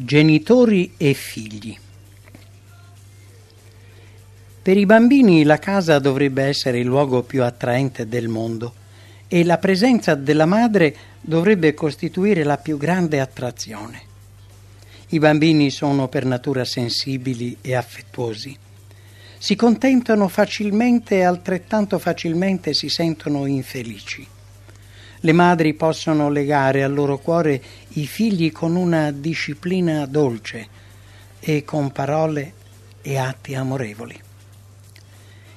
Genitori e figli. Per i bambini la casa dovrebbe essere il luogo più attraente del mondo e la presenza della madre dovrebbe costituire la più grande attrazione. I bambini sono per natura sensibili e affettuosi. Si contentano facilmente e altrettanto facilmente si sentono infelici. Le madri possono legare al loro cuore i figli con una disciplina dolce e con parole e atti amorevoli.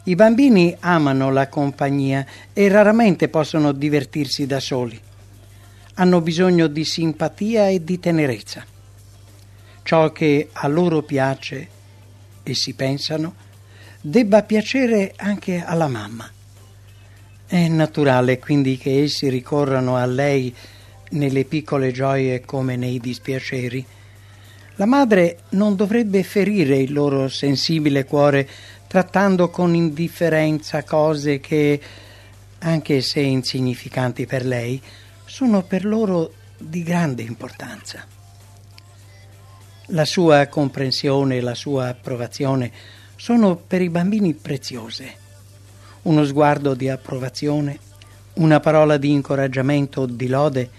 I bambini amano la compagnia e raramente possono divertirsi da soli. Hanno bisogno di simpatia e di tenerezza. Ciò che a loro piace e si pensano debba piacere anche alla mamma. È naturale quindi che essi ricorrano a lei nelle piccole gioie come nei dispiaceri. La madre non dovrebbe ferire il loro sensibile cuore trattando con indifferenza cose che, anche se insignificanti per lei, sono per loro di grande importanza. La sua comprensione e la sua approvazione sono per i bambini preziose uno sguardo di approvazione, una parola di incoraggiamento o di lode,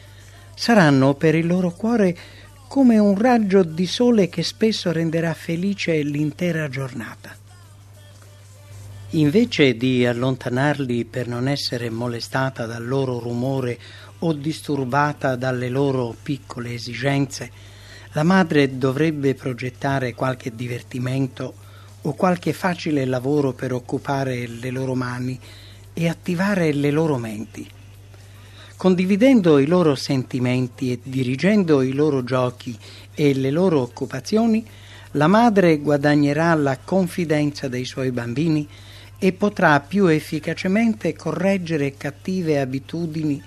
saranno per il loro cuore come un raggio di sole che spesso renderà felice l'intera giornata. Invece di allontanarli per non essere molestata dal loro rumore o disturbata dalle loro piccole esigenze, la madre dovrebbe progettare qualche divertimento o qualche facile lavoro per occupare le loro mani e attivare le loro menti. Condividendo i loro sentimenti e dirigendo i loro giochi e le loro occupazioni, la madre guadagnerà la confidenza dei suoi bambini e potrà più efficacemente correggere cattive abitudini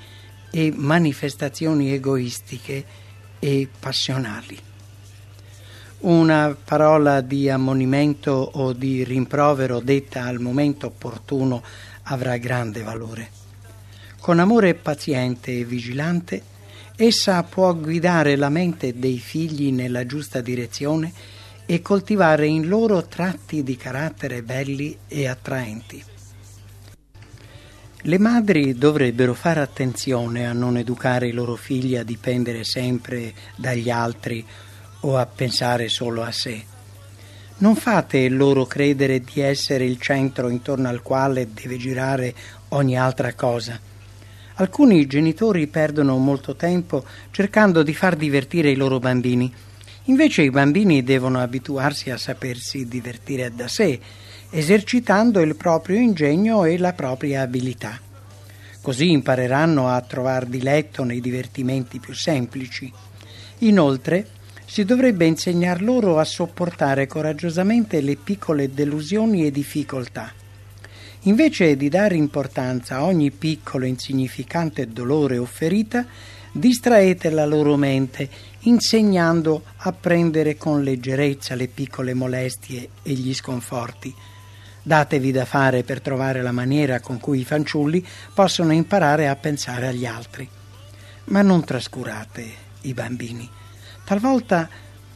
e manifestazioni egoistiche e passionali. Una parola di ammonimento o di rimprovero detta al momento opportuno avrà grande valore. Con amore paziente e vigilante, essa può guidare la mente dei figli nella giusta direzione e coltivare in loro tratti di carattere belli e attraenti. Le madri dovrebbero fare attenzione a non educare i loro figli a dipendere sempre dagli altri o a pensare solo a sé. Non fate loro credere di essere il centro intorno al quale deve girare ogni altra cosa. Alcuni genitori perdono molto tempo cercando di far divertire i loro bambini. Invece i bambini devono abituarsi a sapersi divertire da sé, esercitando il proprio ingegno e la propria abilità. Così impareranno a trovare diletto nei divertimenti più semplici. Inoltre, si dovrebbe insegnar loro a sopportare coraggiosamente le piccole delusioni e difficoltà. Invece di dare importanza a ogni piccolo insignificante dolore o ferita, distraete la loro mente insegnando a prendere con leggerezza le piccole molestie e gli sconforti. Datevi da fare per trovare la maniera con cui i fanciulli possono imparare a pensare agli altri. Ma non trascurate i bambini. Talvolta,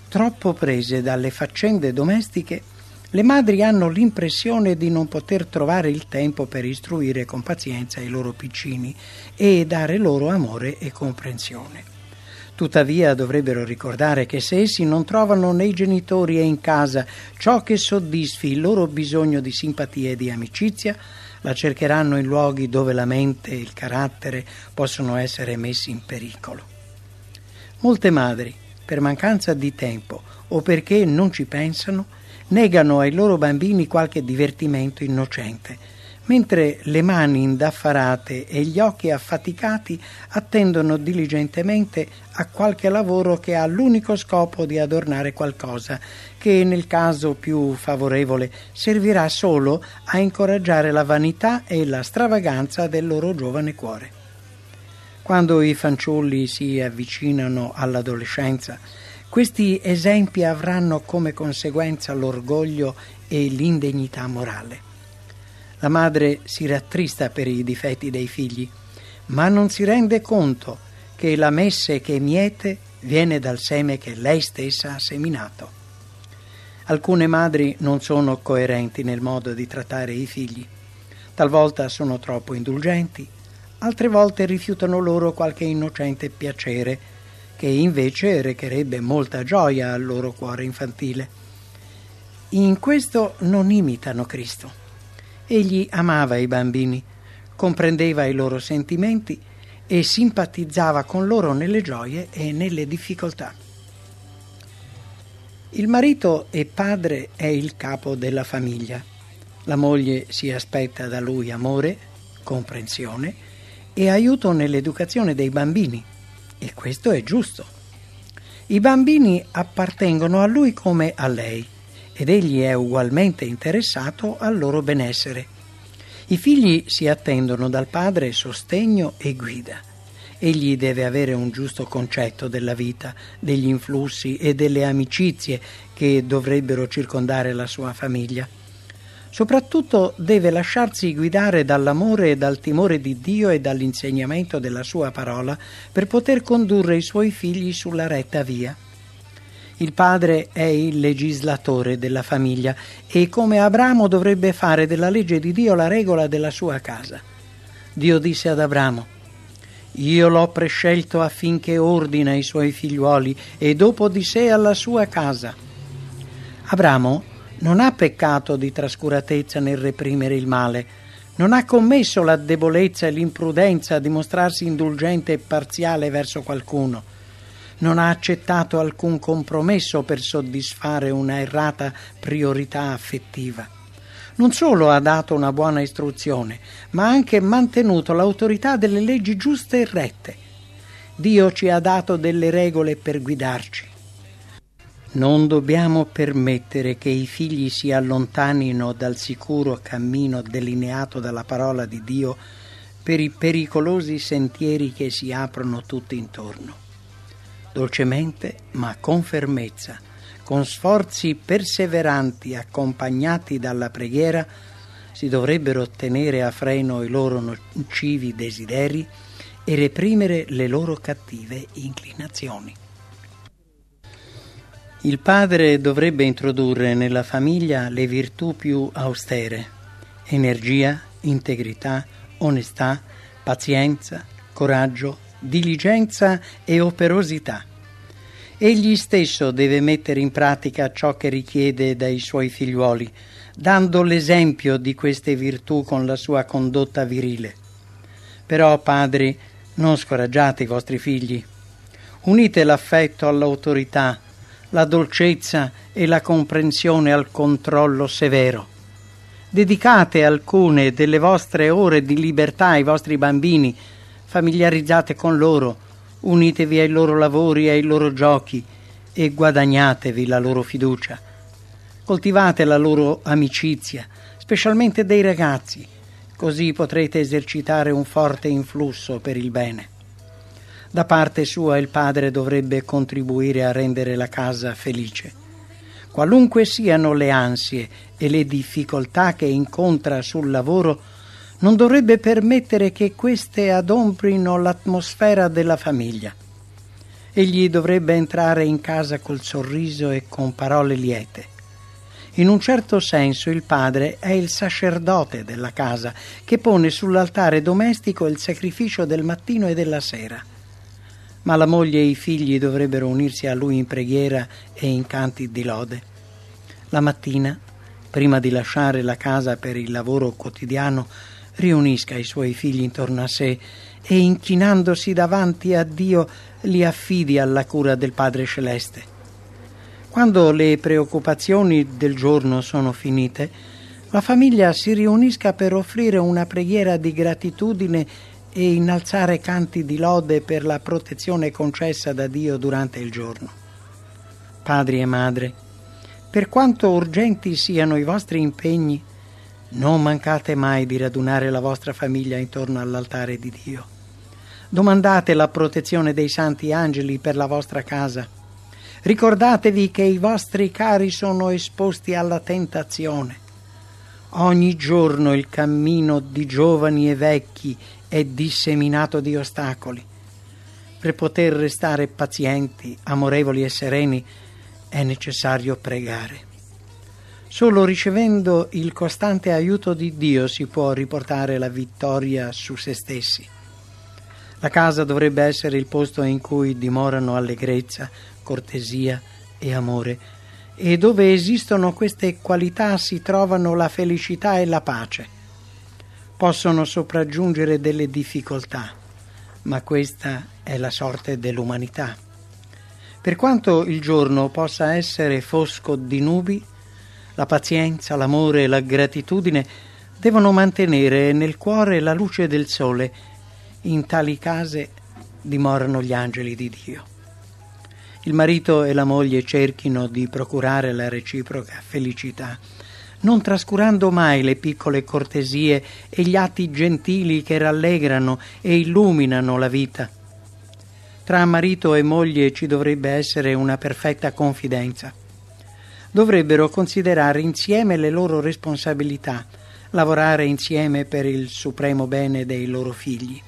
troppo prese dalle faccende domestiche, le madri hanno l'impressione di non poter trovare il tempo per istruire con pazienza i loro piccini e dare loro amore e comprensione. Tuttavia dovrebbero ricordare che se essi non trovano nei genitori e in casa ciò che soddisfi il loro bisogno di simpatia e di amicizia, la cercheranno in luoghi dove la mente e il carattere possono essere messi in pericolo. Molte madri, per mancanza di tempo o perché non ci pensano, negano ai loro bambini qualche divertimento innocente, mentre le mani indaffarate e gli occhi affaticati attendono diligentemente a qualche lavoro che ha l'unico scopo di adornare qualcosa che nel caso più favorevole servirà solo a incoraggiare la vanità e la stravaganza del loro giovane cuore. Quando i fanciulli si avvicinano all'adolescenza, questi esempi avranno come conseguenza l'orgoglio e l'indegnità morale. La madre si rattrista per i difetti dei figli, ma non si rende conto che la messe che miete viene dal seme che lei stessa ha seminato. Alcune madri non sono coerenti nel modo di trattare i figli. Talvolta sono troppo indulgenti, altre volte rifiutano loro qualche innocente piacere che invece recherebbe molta gioia al loro cuore infantile. In questo non imitano Cristo. Egli amava i bambini, comprendeva i loro sentimenti e simpatizzava con loro nelle gioie e nelle difficoltà. Il marito e padre è il capo della famiglia. La moglie si aspetta da lui amore, comprensione e aiuto nell'educazione dei bambini. E questo è giusto. I bambini appartengono a lui come a lei ed egli è ugualmente interessato al loro benessere. I figli si attendono dal padre sostegno e guida. Egli deve avere un giusto concetto della vita, degli influssi e delle amicizie che dovrebbero circondare la sua famiglia. Soprattutto deve lasciarsi guidare dall'amore e dal timore di Dio e dall'insegnamento della sua parola per poter condurre i suoi figli sulla retta via. Il padre è il legislatore della famiglia e come Abramo dovrebbe fare della legge di Dio la regola della sua casa. Dio disse ad Abramo, io l'ho prescelto affinché ordina i suoi figliuoli e dopo di sé alla sua casa. Abramo non ha peccato di trascuratezza nel reprimere il male, non ha commesso la debolezza e l'imprudenza di mostrarsi indulgente e parziale verso qualcuno non ha accettato alcun compromesso per soddisfare una errata priorità affettiva. Non solo ha dato una buona istruzione, ma ha anche mantenuto l'autorità delle leggi giuste e rette. Dio ci ha dato delle regole per guidarci. Non dobbiamo permettere che i figli si allontanino dal sicuro cammino delineato dalla parola di Dio per i pericolosi sentieri che si aprono tutti intorno dolcemente ma con fermezza, con sforzi perseveranti accompagnati dalla preghiera, si dovrebbero tenere a freno i loro nocivi desideri e reprimere le loro cattive inclinazioni. Il padre dovrebbe introdurre nella famiglia le virtù più austere, energia, integrità, onestà, pazienza, coraggio, diligenza e operosità. Egli stesso deve mettere in pratica ciò che richiede dai suoi figliuoli, dando l'esempio di queste virtù con la sua condotta virile. Però, padri, non scoraggiate i vostri figli. Unite l'affetto all'autorità, la dolcezza e la comprensione al controllo severo. Dedicate alcune delle vostre ore di libertà ai vostri bambini, familiarizzate con loro, unitevi ai loro lavori e ai loro giochi e guadagnatevi la loro fiducia. Coltivate la loro amicizia, specialmente dei ragazzi, così potrete esercitare un forte influsso per il bene. Da parte sua il padre dovrebbe contribuire a rendere la casa felice. Qualunque siano le ansie e le difficoltà che incontra sul lavoro, non dovrebbe permettere che queste adombrino l'atmosfera della famiglia. Egli dovrebbe entrare in casa col sorriso e con parole liete. In un certo senso il padre è il sacerdote della casa che pone sull'altare domestico il sacrificio del mattino e della sera. Ma la moglie e i figli dovrebbero unirsi a lui in preghiera e in canti di lode. La mattina, prima di lasciare la casa per il lavoro quotidiano, riunisca i suoi figli intorno a sé e inchinandosi davanti a Dio li affidi alla cura del Padre Celeste. Quando le preoccupazioni del giorno sono finite, la famiglia si riunisca per offrire una preghiera di gratitudine e innalzare canti di lode per la protezione concessa da Dio durante il giorno. Padri e madre, per quanto urgenti siano i vostri impegni, non mancate mai di radunare la vostra famiglia intorno all'altare di Dio. Domandate la protezione dei santi angeli per la vostra casa. Ricordatevi che i vostri cari sono esposti alla tentazione. Ogni giorno il cammino di giovani e vecchi è disseminato di ostacoli. Per poter restare pazienti, amorevoli e sereni è necessario pregare. Solo ricevendo il costante aiuto di Dio si può riportare la vittoria su se stessi. La casa dovrebbe essere il posto in cui dimorano allegrezza, cortesia e amore, e dove esistono queste qualità si trovano la felicità e la pace. Possono sopraggiungere delle difficoltà, ma questa è la sorte dell'umanità. Per quanto il giorno possa essere fosco di nubi, la pazienza, l'amore e la gratitudine devono mantenere nel cuore la luce del sole. In tali case dimorano gli angeli di Dio. Il marito e la moglie cerchino di procurare la reciproca felicità, non trascurando mai le piccole cortesie e gli atti gentili che rallegrano e illuminano la vita. Tra marito e moglie ci dovrebbe essere una perfetta confidenza dovrebbero considerare insieme le loro responsabilità, lavorare insieme per il supremo bene dei loro figli.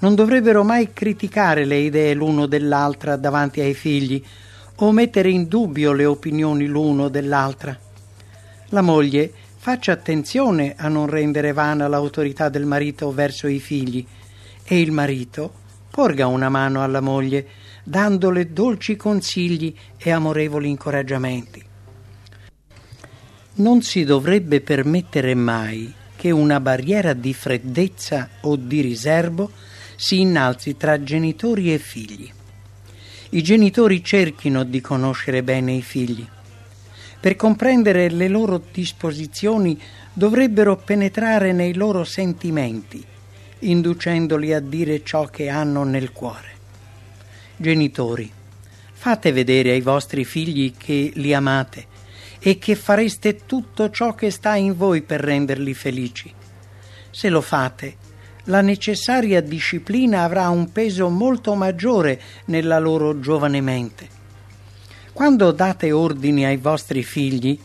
Non dovrebbero mai criticare le idee l'uno dell'altra davanti ai figli o mettere in dubbio le opinioni l'uno dell'altra. La moglie faccia attenzione a non rendere vana l'autorità del marito verso i figli e il marito porga una mano alla moglie dandole dolci consigli e amorevoli incoraggiamenti. Non si dovrebbe permettere mai che una barriera di freddezza o di riservo si innalzi tra genitori e figli. I genitori cerchino di conoscere bene i figli. Per comprendere le loro disposizioni dovrebbero penetrare nei loro sentimenti, inducendoli a dire ciò che hanno nel cuore. Genitori, fate vedere ai vostri figli che li amate e che fareste tutto ciò che sta in voi per renderli felici. Se lo fate, la necessaria disciplina avrà un peso molto maggiore nella loro giovane mente. Quando date ordini ai vostri figli,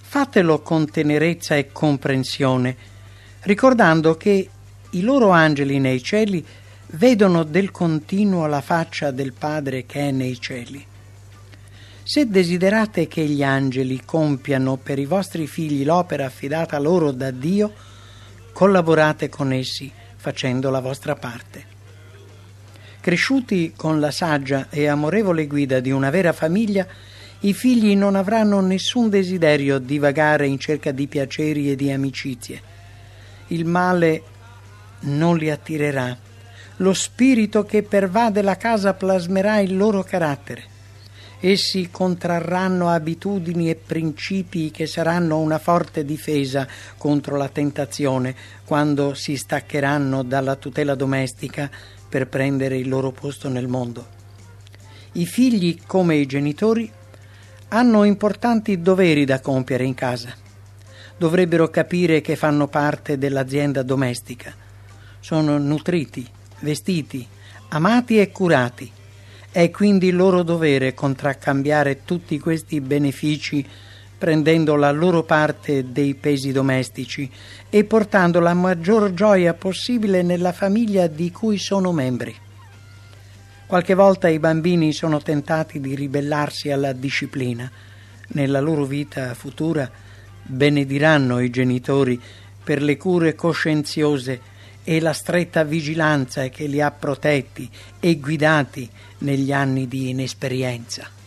fatelo con tenerezza e comprensione, ricordando che i loro angeli nei cieli vedono del continuo la faccia del Padre che è nei cieli. Se desiderate che gli angeli compiano per i vostri figli l'opera affidata loro da Dio, collaborate con essi facendo la vostra parte. Cresciuti con la saggia e amorevole guida di una vera famiglia, i figli non avranno nessun desiderio di vagare in cerca di piaceri e di amicizie. Il male non li attirerà lo spirito che pervade la casa plasmerà il loro carattere. Essi contrarranno abitudini e principi che saranno una forte difesa contro la tentazione quando si staccheranno dalla tutela domestica per prendere il loro posto nel mondo. I figli, come i genitori, hanno importanti doveri da compiere in casa. Dovrebbero capire che fanno parte dell'azienda domestica. Sono nutriti, vestiti, amati e curati. È quindi loro dovere contraccambiare tutti questi benefici prendendo la loro parte dei pesi domestici e portando la maggior gioia possibile nella famiglia di cui sono membri. Qualche volta i bambini sono tentati di ribellarsi alla disciplina. Nella loro vita futura benediranno i genitori per le cure coscienziose e la stretta vigilanza che li ha protetti e guidati negli anni di inesperienza.